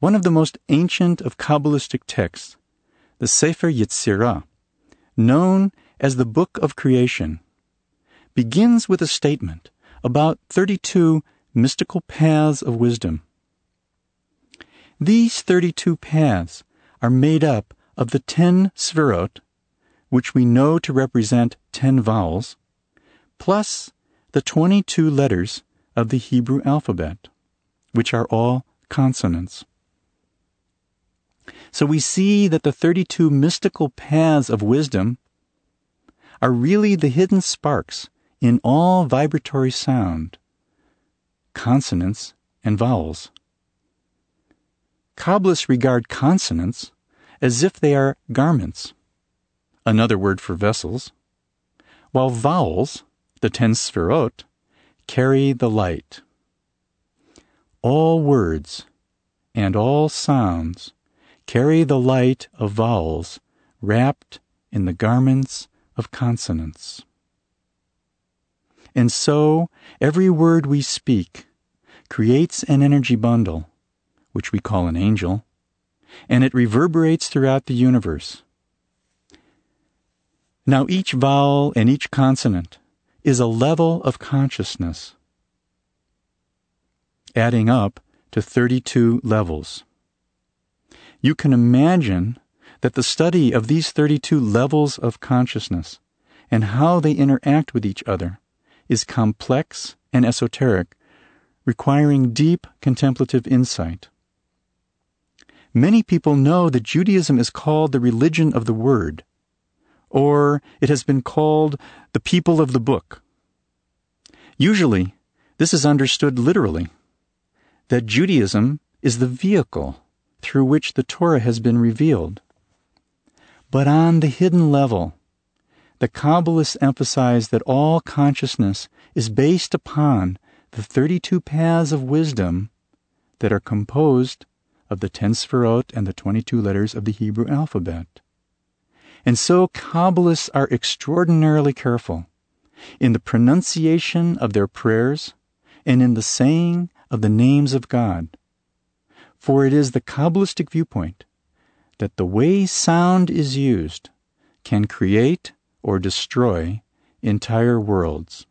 One of the most ancient of Kabbalistic texts, the Sefer Yetzirah, known as the Book of Creation, begins with a statement about 32 mystical paths of wisdom. These 32 paths are made up of the 10 Sfirot, which we know to represent 10 vowels, plus the 22 letters of the Hebrew alphabet, which are all consonants. So we see that the 32 mystical paths of wisdom are really the hidden sparks in all vibratory sound, consonants and vowels. Kabbalists regard consonants as if they are garments, another word for vessels, while vowels, the ten sfirot, carry the light. All words and all sounds carry the light of vowels wrapped in the garments of consonants. And so, every word we speak creates an energy bundle, which we call an angel, and it reverberates throughout the universe. Now, each vowel and each consonant is a level of consciousness, adding up to 32 levels. You can imagine that the study of these 32 levels of consciousness and how they interact with each other is complex and esoteric, requiring deep contemplative insight. Many people know that Judaism is called the religion of the Word, or it has been called the people of the book. Usually, this is understood literally that Judaism is the vehicle through which the Torah has been revealed. But on the hidden level, the Kabbalists emphasize that all consciousness is based upon the 32 paths of wisdom that are composed of the 10 Sfirot and the 22 letters of the Hebrew alphabet. And so Kabbalists are extraordinarily careful in the pronunciation of their prayers and in the saying of the names of God. For it is the Kabbalistic viewpoint that the way sound is used can create or destroy entire worlds.